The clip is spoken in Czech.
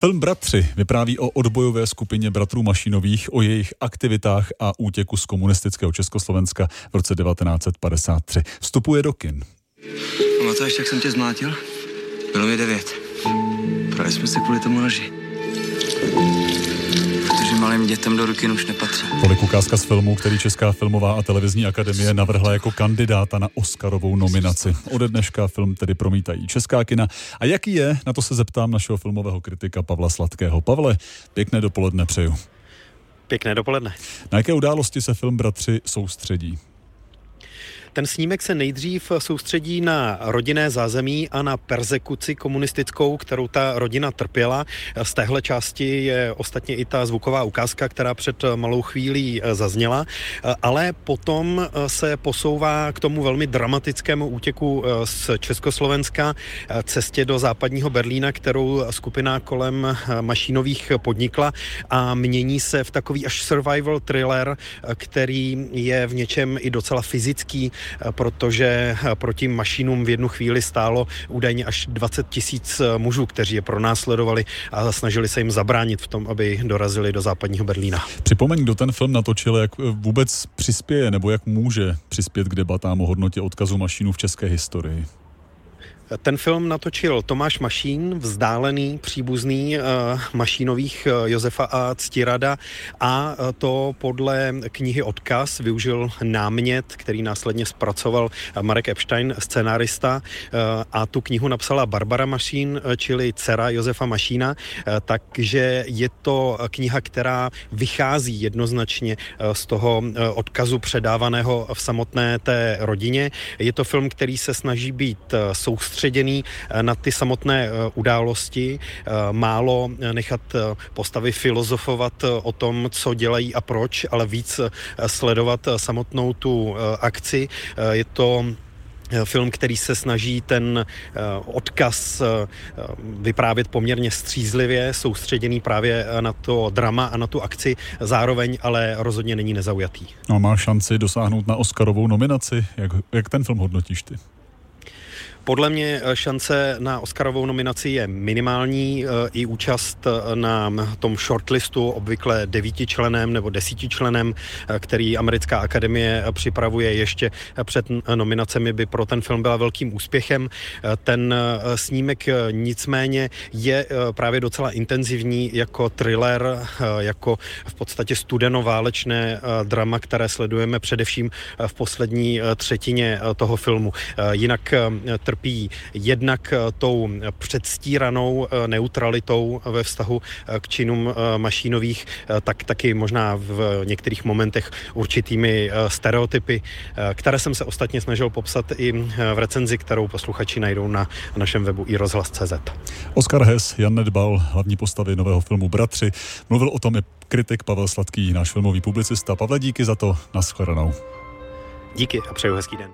Film Bratři vypráví o odbojové skupině bratrů Mašinových, o jejich aktivitách a útěku z komunistického Československa v roce 1953. Vstupuje do kin. Pamatuješ, jak jsem tě zmlátil? Bylo mi devět. Právě jsme se kvůli tomu noži. Dětem do ruky už nepatří. Tolik ukázka z filmu, který Česká filmová a televizní akademie navrhla jako kandidáta na Oscarovou nominaci. Ode dneška film tedy promítají Česká kina. A jaký je, na to se zeptám našeho filmového kritika Pavla Sladkého. Pavle, pěkné dopoledne přeju. Pěkné dopoledne. Na jaké události se film Bratři soustředí? Ten snímek se nejdřív soustředí na rodinné zázemí a na persekuci komunistickou, kterou ta rodina trpěla. Z téhle části je ostatně i ta zvuková ukázka, která před malou chvílí zazněla, ale potom se posouvá k tomu velmi dramatickému útěku z Československa cestě do západního Berlína, kterou skupina kolem mašinových podnikla a mění se v takový až survival thriller, který je v něčem i docela fyzický, protože proti mašinům v jednu chvíli stálo údajně až 20 tisíc mužů, kteří je pronásledovali a snažili se jim zabránit v tom, aby dorazili do západního Berlína. Připomeň, kdo ten film natočil, jak vůbec přispěje nebo jak může přispět k debatám o hodnotě odkazu mašinů v české historii. Ten film natočil Tomáš Mašín, vzdálený příbuzný uh, mašínových uh, Josefa a Ctirada. A uh, to podle knihy Odkaz využil námět, který následně zpracoval Marek Epstein, scenárista. A tu knihu napsala Barbara Mašín, čili dcera Josefa Mašína, takže je to kniha, která vychází jednoznačně z toho odkazu předávaného v samotné té rodině. Je to film, který se snaží být soustředěný soustředěný eh, na ty samotné eh, události, eh, málo nechat postavy filozofovat o tom, co dělají a proč, ale víc sledovat samotnou tu akci. Je to film, který se snaží ten odkaz vyprávět poměrně střízlivě, soustředěný právě na to drama a na tu akci, zároveň ale rozhodně není nezaujatý. No, má šanci dosáhnout na Oscarovou nominaci. Jak, jak ten film hodnotíš ty? Podle mě eh, šance na Oscarovou nominaci je minimální. Eh, I účast eh, na tom shortlistu, obvykle devítičlenem nebo desítičlenem, který americká akademie připravuje ještě před nominacemi, by pro ten film byla velkým úspěchem. Ten snímek nicméně je právě docela intenzivní jako thriller, jako v podstatě studenoválečné drama, které sledujeme především v poslední třetině toho filmu. Jinak trpí trpí jednak eh, tou předstíranou eh, neutralitou ve vztahu eh, k činům mašínových, tak taky možná v některých momentech určitými stereotypy, které jsem se ostatně snažil popsat i v recenzi, kterou posluchači najdou na našem webu i rozhlas.cz. Oskar Hes, Jan Nedbal, hlavní postavy nového filmu Bratři. Mluvil o tom i kritik Pavel Sladký, náš filmový publicista. Pavle, díky za to. Naschledanou. Díky a přeju hezký den.